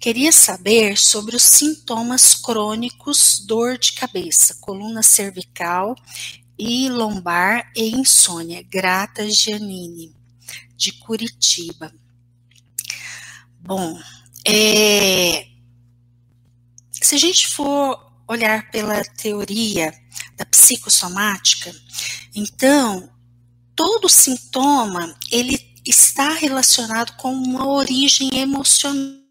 queria saber sobre os sintomas crônicos, dor de cabeça, coluna cervical e lombar e insônia. Grata Giannini, de Curitiba. Bom, é, se a gente for olhar pela teoria da psicossomática, então todo sintoma ele está relacionado com uma origem emocional.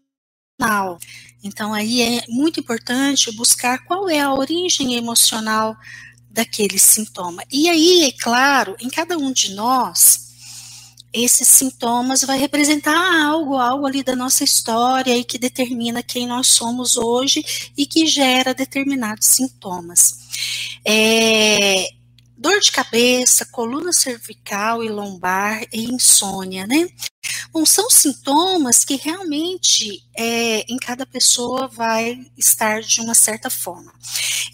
Então aí é muito importante buscar qual é a origem emocional daquele sintoma. E aí, é claro, em cada um de nós, esses sintomas vai representar algo, algo ali da nossa história e que determina quem nós somos hoje e que gera determinados sintomas. É, dor de cabeça, coluna cervical e lombar e insônia, né? Bom, são sintomas que realmente é, em cada pessoa vai estar de uma certa forma.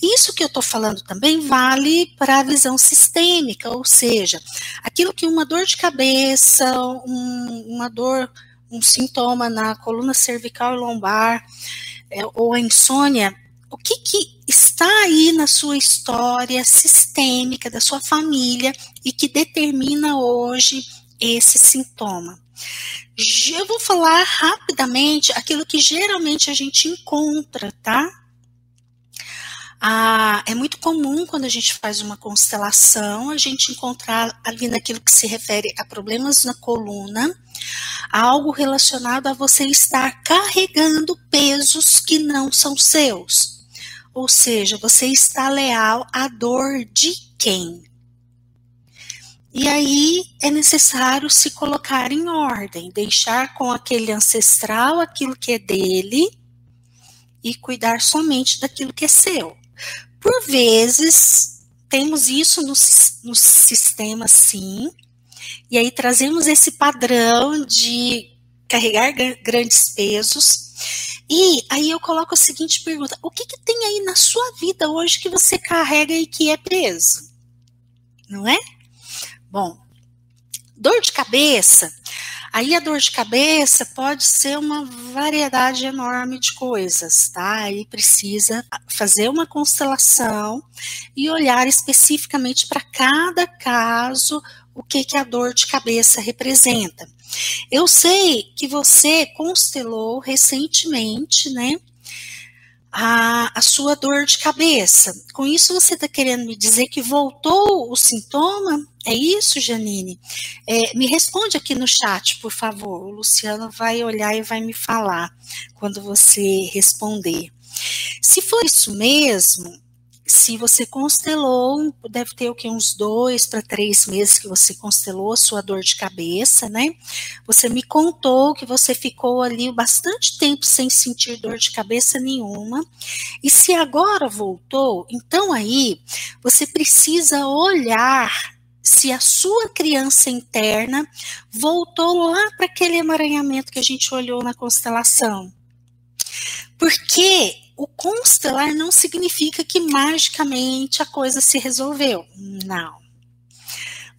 Isso que eu estou falando também vale para a visão sistêmica, ou seja, aquilo que uma dor de cabeça, um, uma dor, um sintoma na coluna cervical e lombar, é, ou a insônia, o que, que está aí na sua história sistêmica, da sua família, e que determina hoje esse sintoma. Eu vou falar rapidamente aquilo que geralmente a gente encontra, tá? Ah, é muito comum quando a gente faz uma constelação, a gente encontrar ali naquilo que se refere a problemas na coluna, algo relacionado a você estar carregando pesos que não são seus. Ou seja, você está leal à dor de quem? E aí é necessário se colocar em ordem, deixar com aquele ancestral aquilo que é dele e cuidar somente daquilo que é seu. Por vezes, temos isso no, no sistema, sim, e aí trazemos esse padrão de carregar grandes pesos e aí eu coloco a seguinte pergunta: o que, que tem aí na sua vida hoje que você carrega e que é preso? Não é? Bom, dor de cabeça. Aí a dor de cabeça pode ser uma variedade enorme de coisas, tá? Aí precisa fazer uma constelação e olhar especificamente para cada caso o que, que a dor de cabeça representa. Eu sei que você constelou recentemente, né? A, a sua dor de cabeça. Com isso, você está querendo me dizer que voltou o sintoma? É isso, Janine? É, me responde aqui no chat, por favor. O Luciano vai olhar e vai me falar quando você responder. Se for isso mesmo, se você constelou, deve ter o que uns dois para três meses que você constelou a sua dor de cabeça, né? Você me contou que você ficou ali bastante tempo sem sentir dor de cabeça nenhuma. E se agora voltou, então aí você precisa olhar se a sua criança interna voltou lá para aquele emaranhamento que a gente olhou na constelação. Porque o constelar não significa que magicamente a coisa se resolveu. Não.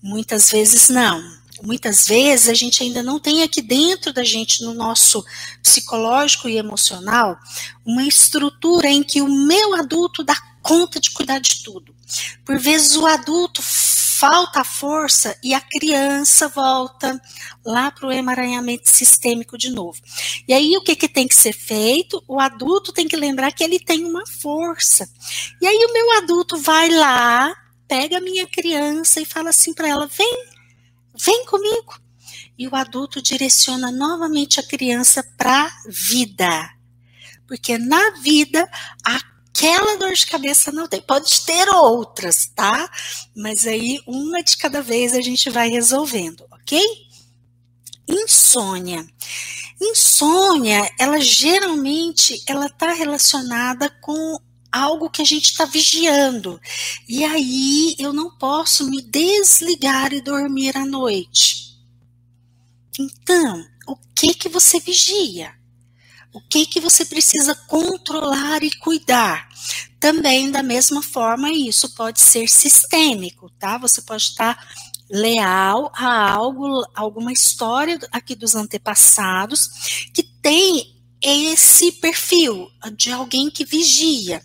Muitas vezes não. Muitas vezes a gente ainda não tem aqui dentro da gente, no nosso psicológico e emocional, uma estrutura em que o meu adulto dá conta de cuidar de tudo. Por vezes o adulto falta a força e a criança volta lá para o emaranhamento sistêmico de novo. E aí o que, que tem que ser feito? O adulto tem que lembrar que ele tem uma força. E aí o meu adulto vai lá, pega a minha criança e fala assim para ela: vem, vem comigo. E o adulto direciona novamente a criança para a vida. Porque na vida a aquela dor de cabeça não tem. Pode ter outras, tá? Mas aí uma de cada vez a gente vai resolvendo, ok? Insônia. Insônia, ela geralmente ela está relacionada com algo que a gente está vigiando. E aí eu não posso me desligar e dormir à noite. Então, o que que você vigia? O que que você precisa controlar e cuidar? Também da mesma forma, isso pode ser sistêmico, tá? Você pode estar leal a algo, alguma história aqui dos antepassados que tem esse perfil de alguém que vigia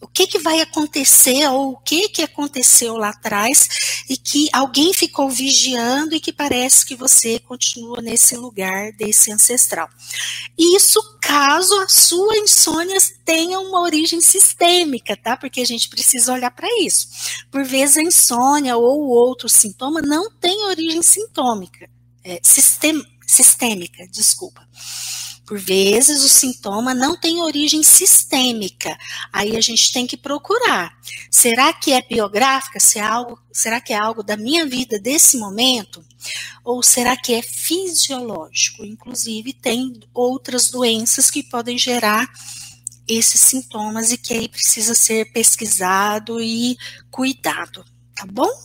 o que, que vai acontecer ou o que, que aconteceu lá atrás e que alguém ficou vigiando e que parece que você continua nesse lugar desse ancestral. Isso caso a sua insônia tenha uma origem sistêmica, tá? Porque a gente precisa olhar para isso. Por vezes a insônia ou outro sintoma não tem origem sintômica, é, sistem, sistêmica, desculpa. Por vezes o sintoma não tem origem sistêmica. Aí a gente tem que procurar. Será que é biográfica? Se é algo, será que é algo da minha vida desse momento? Ou será que é fisiológico? Inclusive, tem outras doenças que podem gerar esses sintomas e que aí precisa ser pesquisado e cuidado, tá bom?